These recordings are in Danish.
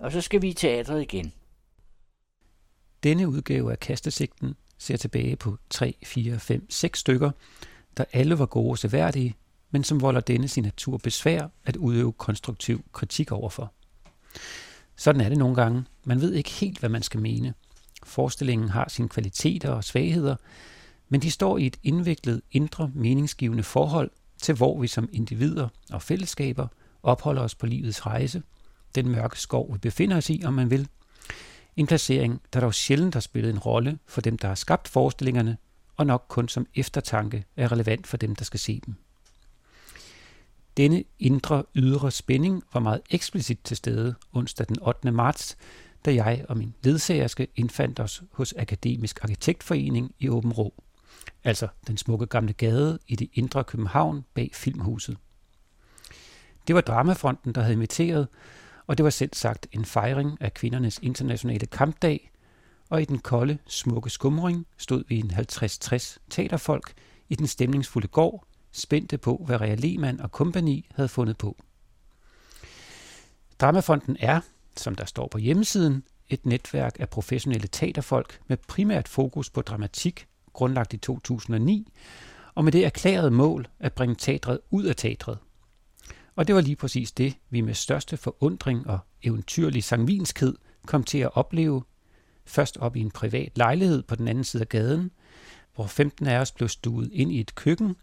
og så skal vi i teatret igen. Denne udgave af Kastesigten ser tilbage på 3, 4, 5, 6 stykker, der alle var gode og seværdige, men som volder denne sin natur besvær at udøve konstruktiv kritik overfor. Sådan er det nogle gange. Man ved ikke helt, hvad man skal mene. Forestillingen har sine kvaliteter og svagheder, men de står i et indviklet, indre, meningsgivende forhold til, hvor vi som individer og fællesskaber opholder os på livets rejse, den mørke skov, vi befinder os i, om man vil. En placering, der dog sjældent har spillet en rolle for dem, der har skabt forestillingerne, og nok kun som eftertanke er relevant for dem, der skal se dem. Denne indre ydre spænding var meget eksplicit til stede onsdag den 8. marts, da jeg og min ledsagerske indfandt os hos Akademisk Arkitektforening i Åben Rå, altså den smukke gamle gade i det indre København bag Filmhuset. Det var Dramafronten, der havde inviteret, og det var selv sagt en fejring af kvindernes internationale kampdag, og i den kolde, smukke skumring stod vi en 50-60 teaterfolk i den stemningsfulde gård, spændte på, hvad Rea Lehmann og kompagni havde fundet på. Dramafonden er, som der står på hjemmesiden, et netværk af professionelle teaterfolk med primært fokus på dramatik, grundlagt i 2009, og med det erklærede mål at bringe teatret ud af teatret. Og det var lige præcis det, vi med største forundring og eventyrlig sangvinskhed kom til at opleve, først op i en privat lejlighed på den anden side af gaden, hvor 15 af os blev stuet ind i et køkken,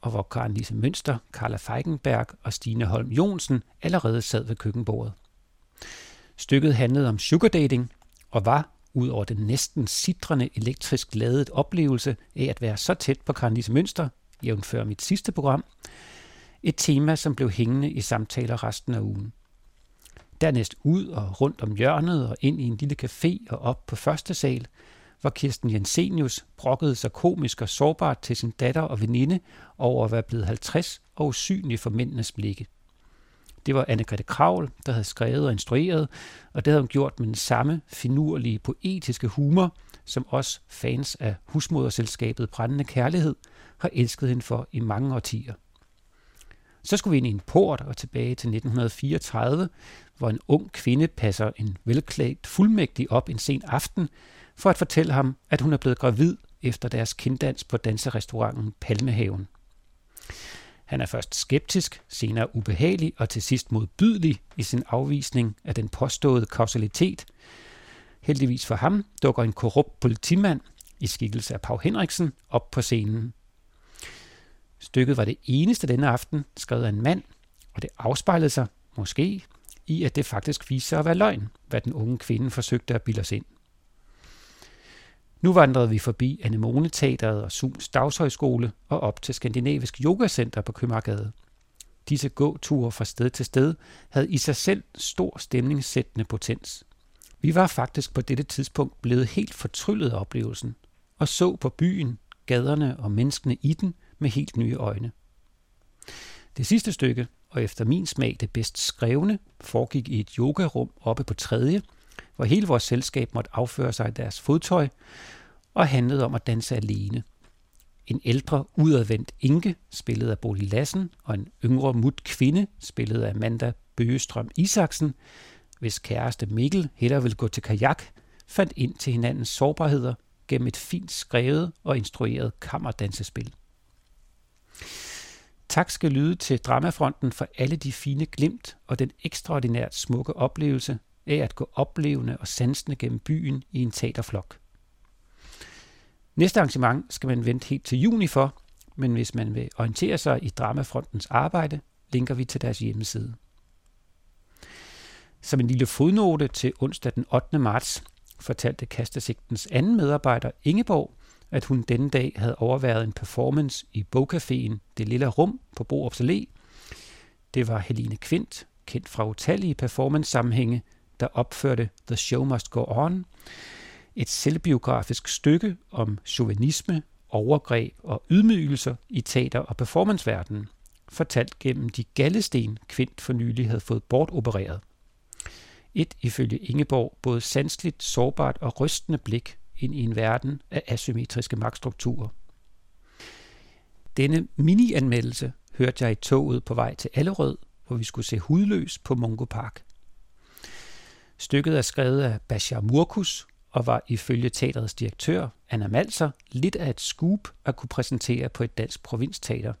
og hvor Karen Lise Mønster, Carla Feigenberg og Stine Holm Jonsen allerede sad ved køkkenbordet. Stykket handlede om sugardating og var, ud over den næsten sidrende elektrisk ladet oplevelse af at være så tæt på Karen Lise Mønster, jævnfør mit sidste program, et tema, som blev hængende i samtaler resten af ugen. Dernæst ud og rundt om hjørnet og ind i en lille café og op på første sal, hvor Kirsten Jensenius brokkede sig komisk og sårbart til sin datter og veninde over at være blevet 50 og usynlig for mændenes blikke. Det var Anne-Grethe Kravl, der havde skrevet og instrueret, og det havde hun gjort med den samme finurlige, poetiske humor, som os fans af husmoderselskabet Brændende Kærlighed har elsket hende for i mange årtier. Så skulle vi ind i en port og tilbage til 1934, hvor en ung kvinde passer en velklædt fuldmægtig op en sen aften for at fortælle ham, at hun er blevet gravid efter deres kinddans på danserestauranten Palmehaven. Han er først skeptisk, senere ubehagelig og til sidst modbydelig i sin afvisning af den påståede kausalitet. Heldigvis for ham dukker en korrupt politimand i skikkelse af Pau Henriksen op på scenen. Stykket var det eneste denne aften, skrevet af en mand, og det afspejlede sig, måske, i at det faktisk viste sig at være løgn, hvad den unge kvinde forsøgte at bilde os ind. Nu vandrede vi forbi Anemone Teateret og Sums Dagshøjskole og op til Skandinavisk Yogacenter på Købmagergade. Disse gåture fra sted til sted havde i sig selv stor stemningssættende potens. Vi var faktisk på dette tidspunkt blevet helt fortryllet af oplevelsen og så på byen, gaderne og menneskene i den med helt nye øjne. Det sidste stykke, og efter min smag det bedst skrevne, foregik i et yogarum oppe på tredje, hvor hele vores selskab måtte afføre sig i deres fodtøj, og handlede om at danse alene. En ældre, udadvendt enke, spillet af Bolig Lassen, og en yngre mut kvinde, spillet af Amanda Bøgestrøm Isaksen, hvis kæreste Mikkel hellere ville gå til kajak, fandt ind til hinandens sårbarheder gennem et fint skrevet og instrueret kammerdansespil. Tak skal lyde til Dramafronten for alle de fine glimt og den ekstraordinært smukke oplevelse af at gå oplevende og sansende gennem byen i en teaterflok. Næste arrangement skal man vente helt til juni for, men hvis man vil orientere sig i Dramafrontens arbejde, linker vi til deres hjemmeside. Som en lille fodnote til onsdag den 8. marts fortalte Kastesigtens anden medarbejder Ingeborg, at hun denne dag havde overværet en performance i bogcaféen Det Lille Rum på Borups Allé. Det var Helene Kvint, kendt fra utallige performance-sammenhænge, der opførte The Show Must Go On, et selvbiografisk stykke om chauvinisme, overgreb og ydmygelser i teater- og performanceverdenen, fortalt gennem de gallesten, Kvint for nylig havde fået bortopereret. Et ifølge Ingeborg både sansligt, sårbart og rystende blik ind i en verden af asymmetriske magtstrukturer. Denne mini-anmeldelse hørte jeg i toget på vej til Allerød, hvor vi skulle se hudløs på Mungo Park. Stykket er skrevet af Bashar Murkus og var ifølge teatrets direktør, Anna Malser, lidt af et scoop at kunne præsentere på et dansk provinsteater.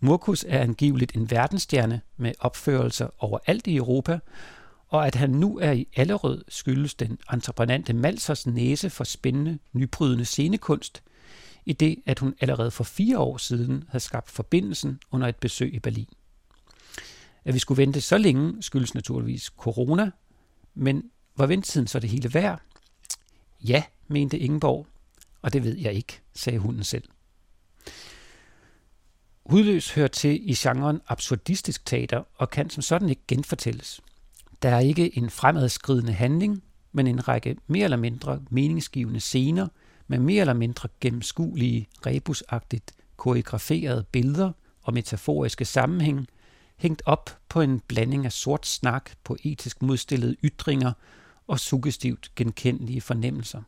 Murkus er angiveligt en verdensstjerne med opførelser overalt i Europa, og at han nu er i Allerød skyldes den entreprenante Malsers næse for spændende, nybrydende scenekunst, i det at hun allerede for fire år siden havde skabt forbindelsen under et besøg i Berlin. At vi skulle vente så længe skyldes naturligvis corona, men var ventetiden så det hele værd? Ja, mente Ingeborg, og det ved jeg ikke, sagde hunden selv. Hudløs hører til i genren absurdistisk teater og kan som sådan ikke genfortælles. Der er ikke en fremadskridende handling, men en række mere eller mindre meningsgivende scener med mere eller mindre gennemskuelige, rebusagtigt koreograferede billeder og metaforiske sammenhæng, hængt op på en blanding af sort snak, poetisk modstillede ytringer og suggestivt genkendelige fornemmelser.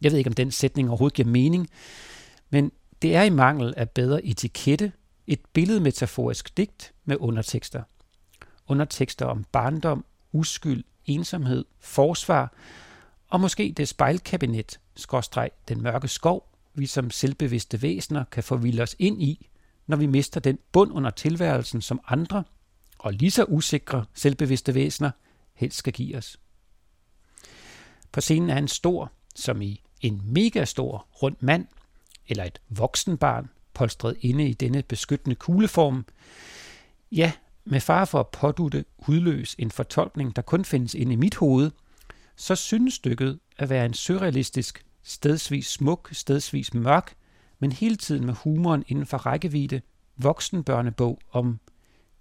Jeg ved ikke, om den sætning overhovedet giver mening, men det er i mangel af bedre etikette et billedmetaforisk digt med undertekster. Undertekster om barndom, uskyld, ensomhed, forsvar og måske det spejlkabinet, skråstreg den mørke skov, vi som selvbevidste væsener kan forvilde os ind i, når vi mister den bund under tilværelsen, som andre, og lige så usikre selvbevidste væsener, helst skal give os. På scenen er en stor, som i en mega stor rund mand, eller et voksenbarn, polstret inde i denne beskyttende kugleform. Ja, med far for at pådutte hudløs en fortolkning, der kun findes inde i mit hoved, så synes stykket at være en surrealistisk, stedsvis smuk, stedsvis mørk, men hele tiden med humoren inden for rækkevidde, voksenbørnebog om,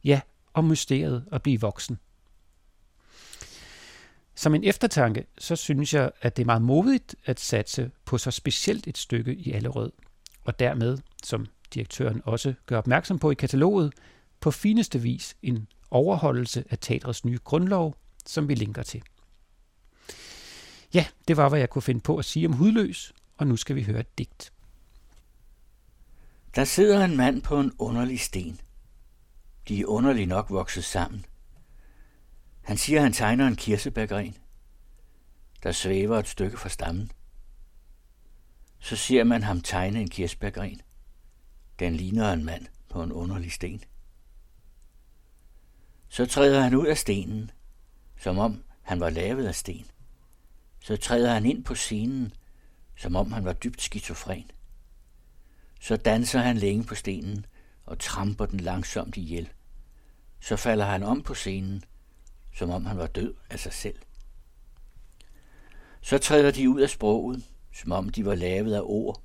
ja, om mysteriet at blive voksen. Som en eftertanke, så synes jeg, at det er meget modigt at satse på så specielt et stykke i Allerød, og dermed, som direktøren også gør opmærksom på i kataloget, på fineste vis en overholdelse af teatrets nye grundlov, som vi linker til. Ja, det var, hvad jeg kunne finde på at sige om hudløs, og nu skal vi høre et digt. Der sidder en mand på en underlig sten. De er underligt nok vokset sammen. Han siger, at han tegner en kirsebærgren. Der svæver et stykke fra stammen. Så ser man ham tegne en kirsebærgren. Den ligner en mand på en underlig sten. Så træder han ud af stenen, som om han var lavet af sten. Så træder han ind på scenen, som om han var dybt skizofren. Så danser han længe på stenen og tramper den langsomt ihjel. Så falder han om på scenen, som om han var død af sig selv. Så træder de ud af sproget, som om de var lavet af ord.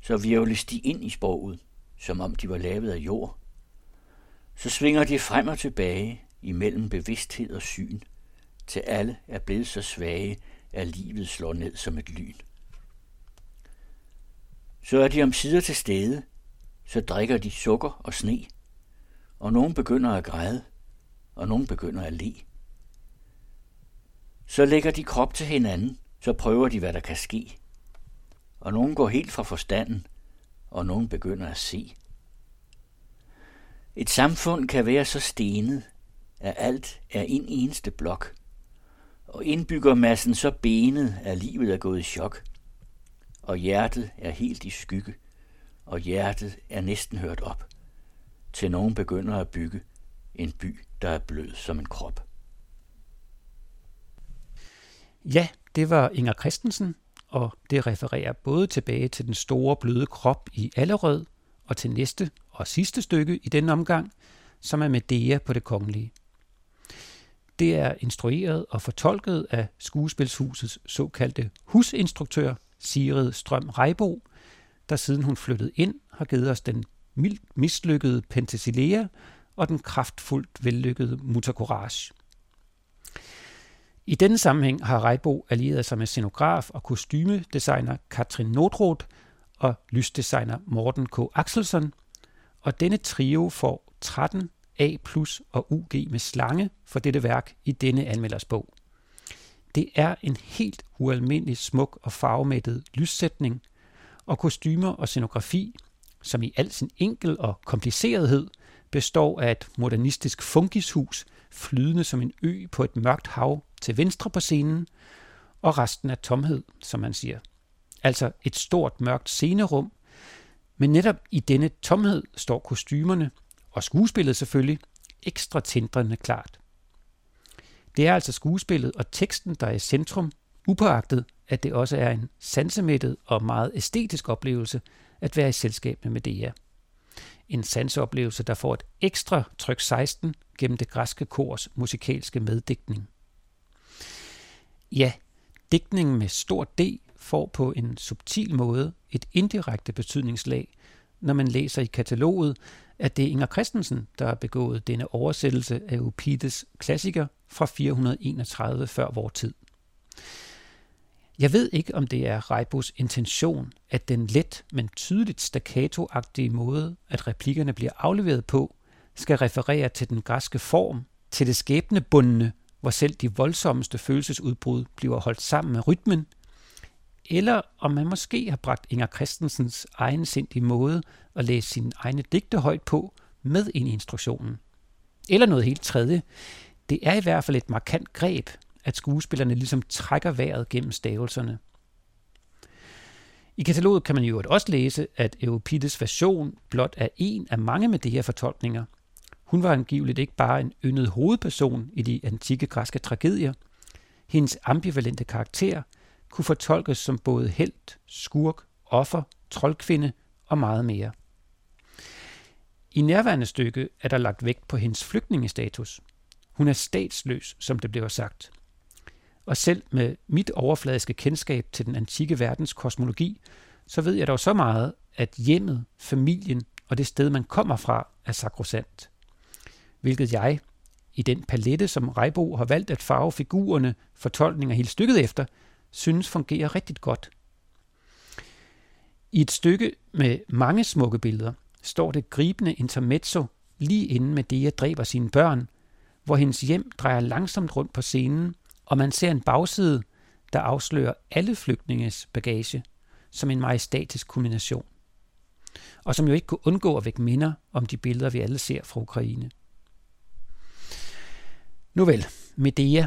Så virvles de ind i sproget, som om de var lavet af jord. Så svinger de frem og tilbage imellem bevidsthed og syn, til alle er blevet så svage, at livet slår ned som et lyn. Så er de om sider til stede, så drikker de sukker og sne, og nogen begynder at græde, og nogen begynder at le. Så lægger de krop til hinanden, så prøver de, hvad der kan ske. Og nogen går helt fra forstanden, og nogen begynder at se. Et samfund kan være så stenet, at alt er en eneste blok, og indbyggermassen så benet, at livet er gået i chok, og hjertet er helt i skygge, og hjertet er næsten hørt op, til nogen begynder at bygge en by, der er blød som en krop. Ja, det var Inger Christensen, og det refererer både tilbage til den store bløde krop i Allerød, og til næste og sidste stykke i denne omgang, som er Medea på det kongelige. Det er instrueret og fortolket af skuespilshusets såkaldte husinstruktør, Sigrid Strøm Reibo, der siden hun flyttede ind har givet os den mildt mislykkede Penthesilea og den kraftfuldt vellykkede Mutacourage. I denne sammenhæng har Reibo allieret sig med scenograf og kostymedesigner Katrin Nordroth og lysdesigner Morten K. Axelsson, og denne trio får 13 A plus og UG med slange for dette værk i denne anmelders bog. Det er en helt ualmindelig smuk og farvemættet lyssætning, og kostymer og scenografi, som i al sin enkel og komplicerethed består af et modernistisk funkishus flydende som en ø på et mørkt hav til venstre på scenen, og resten er tomhed, som man siger. Altså et stort mørkt scenerum, men netop i denne tomhed står kostymerne, og skuespillet selvfølgelig, ekstra tindrende klart. Det er altså skuespillet og teksten, der er i centrum, upåagtet, at det også er en sansemættet og meget æstetisk oplevelse at være i selskab med Medea. En sanseoplevelse, der får et ekstra tryk 16 gennem det græske kors musikalske meddigtning. Ja, digtningen med stor D får på en subtil måde et indirekte betydningslag, når man læser i kataloget, at det er Inger Christensen, der har begået denne oversættelse af Eupides klassiker fra 431 før vor tid. Jeg ved ikke, om det er Reibos intention, at den let, men tydeligt staccato måde, at replikkerne bliver afleveret på, skal referere til den græske form, til det skæbnebundne, hvor selv de voldsomste følelsesudbrud bliver holdt sammen med rytmen, eller om man måske har bragt Inger Christensens egensindige måde at læse sine egne digte højt på med ind i instruktionen. Eller noget helt tredje. Det er i hvert fald et markant greb, at skuespillerne ligesom trækker vejret gennem stavelserne. I kataloget kan man jo også læse, at Euripides version blot er en af mange med de her fortolkninger. Hun var angiveligt ikke bare en yndet hovedperson i de antikke græske tragedier. Hendes ambivalente karakter kunne fortolkes som både helt, skurk, offer, troldkvinde og meget mere. I nærværende stykke er der lagt vægt på hendes flygtningestatus. Hun er statsløs, som det bliver sagt. Og selv med mit overfladiske kendskab til den antikke verdens kosmologi, så ved jeg dog så meget, at hjemmet, familien og det sted, man kommer fra, er sakrosant. Hvilket jeg, i den palette, som Reibo har valgt at farve figurerne, fortolkninger hele stykket efter, synes fungerer rigtig godt. I et stykke med mange smukke billeder står det gribende intermezzo lige inden Medea dræber sine børn, hvor hendes hjem drejer langsomt rundt på scenen, og man ser en bagside, der afslører alle flygtninges bagage som en majestatisk kombination, Og som jo ikke kunne undgå at vække minder om de billeder, vi alle ser fra Ukraine. Nu vel, Medea.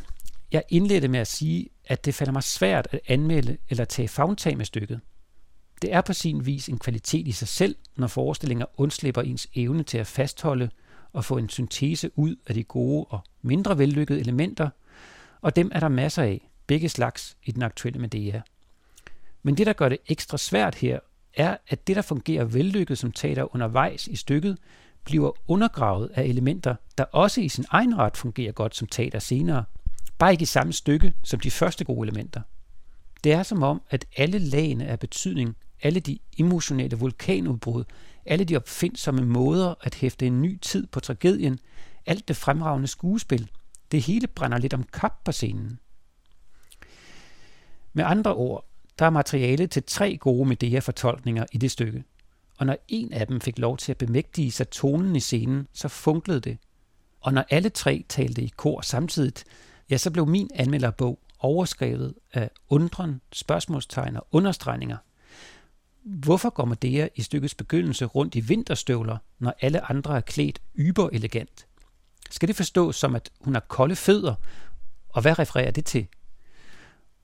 Jeg indledte med at sige, at det falder mig svært at anmelde eller tage fagntag med stykket. Det er på sin vis en kvalitet i sig selv, når forestillinger undslipper ens evne til at fastholde og få en syntese ud af de gode og mindre vellykkede elementer, og dem er der masser af, begge slags, i den aktuelle Medea. Men det, der gør det ekstra svært her, er, at det, der fungerer vellykket som teater undervejs i stykket, bliver undergravet af elementer, der også i sin egen ret fungerer godt som teater senere, bare ikke i samme stykke som de første gode elementer. Det er som om, at alle lagene af betydning, alle de emotionelle vulkanudbrud, alle de opfindsomme måder at hæfte en ny tid på tragedien, alt det fremragende skuespil, det hele brænder lidt om kap på scenen. Med andre ord, der er materiale til tre gode Medea-fortolkninger i det stykke. Og når en af dem fik lov til at bemægtige sig tonen i scenen, så funklede det. Og når alle tre talte i kor samtidig, ja, så blev min anmelderbog overskrevet af undren, spørgsmålstegn og understregninger. Hvorfor går Medea i stykkets begyndelse rundt i vinterstøvler, når alle andre er klædt yber elegant? Skal det forstås som, at hun har kolde fødder, og hvad refererer det til?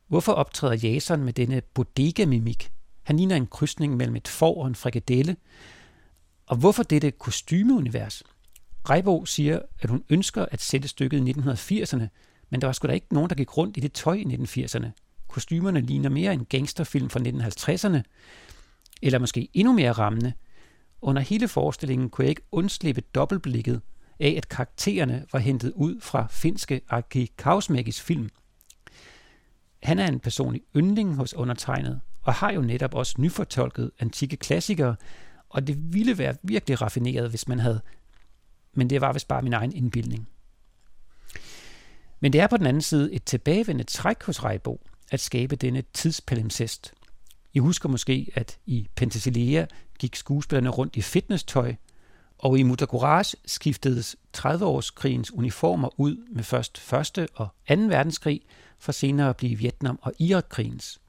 Hvorfor optræder Jason med denne bodega-mimik? Han ligner en krydsning mellem et får og en frikadelle. Og hvorfor dette kostymeunivers? Reibo siger, at hun ønsker at sætte stykket i 1980'erne, men der var sgu da ikke nogen, der gik rundt i det tøj i 1980'erne. Kostymerne ligner mere en gangsterfilm fra 1950'erne, eller måske endnu mere rammende. Under hele forestillingen kunne jeg ikke undslippe dobbeltblikket af, at karaktererne var hentet ud fra finske Aki Kausmäkis film. Han er en personlig yndling hos undertegnet, og har jo netop også nyfortolket antikke klassikere, og det ville være virkelig raffineret, hvis man havde, men det var vist bare min egen indbildning. Men det er på den anden side et tilbagevendende træk hos Reibo at skabe denne tidspalimpsest. I husker måske, at i Penthesilea gik skuespillerne rundt i fitnesstøj, og i Mutakurage skiftedes 30-årskrigens uniformer ud med først 1. og 2. verdenskrig, for senere at blive Vietnam- og Irakkrigens.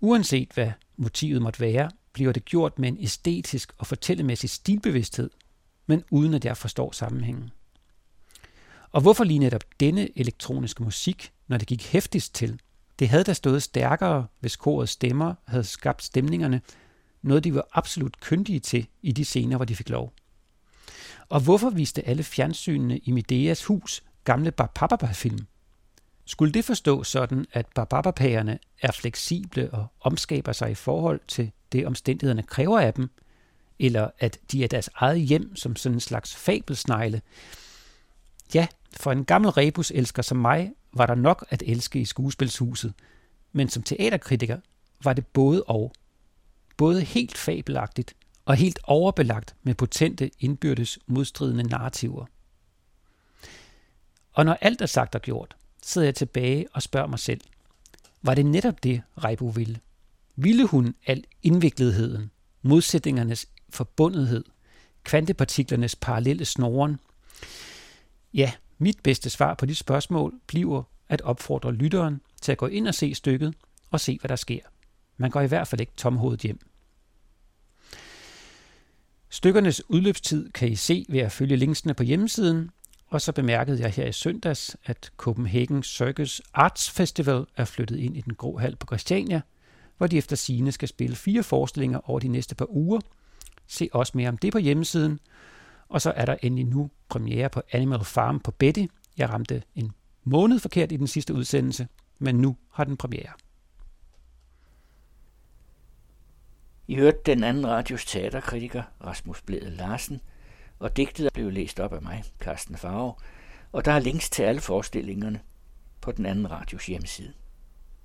Uanset hvad motivet måtte være, bliver det gjort med en æstetisk og fortællemæssig stilbevidsthed, men uden at jeg forstår sammenhængen. Og hvorfor lige netop denne elektroniske musik, når det gik hæftigst til? Det havde da stået stærkere, hvis korets stemmer havde skabt stemningerne, noget de var absolut kyndige til i de scener, hvor de fik lov. Og hvorfor viste alle fjernsynene i Medeas hus gamle Barbababa-film? Skulle det forstå sådan, at Barbapapagerne er fleksible og omskaber sig i forhold til det, omstændighederne kræver af dem, eller at de er deres eget hjem som sådan en slags fabelsnegle? Ja, for en gammel rebus-elsker som mig var der nok at elske i skuespilshuset, men som teaterkritiker var det både og. Både helt fabelagtigt og helt overbelagt med potente indbyrdes modstridende narrativer. Og når alt er sagt og gjort, sidder jeg tilbage og spørger mig selv, var det netop det, Reibo ville? Ville hun al indvikletheden, modsætningernes forbundethed, kvantepartiklernes parallelle snoren? Ja, mit bedste svar på de spørgsmål bliver at opfordre lytteren til at gå ind og se stykket og se, hvad der sker. Man går i hvert fald ikke tomhovedet hjem. Stykkernes udløbstid kan I se ved at følge linksene på hjemmesiden, og så bemærkede jeg her i søndags, at Copenhagen Circus Arts Festival er flyttet ind i den grå hal på Christiania, hvor de efter sine skal spille fire forestillinger over de næste par uger. Se også mere om det på hjemmesiden. Og så er der endelig nu premiere på Animal Farm på Betty. Jeg ramte en måned forkert i den sidste udsendelse, men nu har den premiere. I hørte den anden radios teaterkritiker, Rasmus Blæde Larsen, og digtet blev læst op af mig, Carsten Farve, og der er links til alle forestillingerne på den anden radios hjemmeside.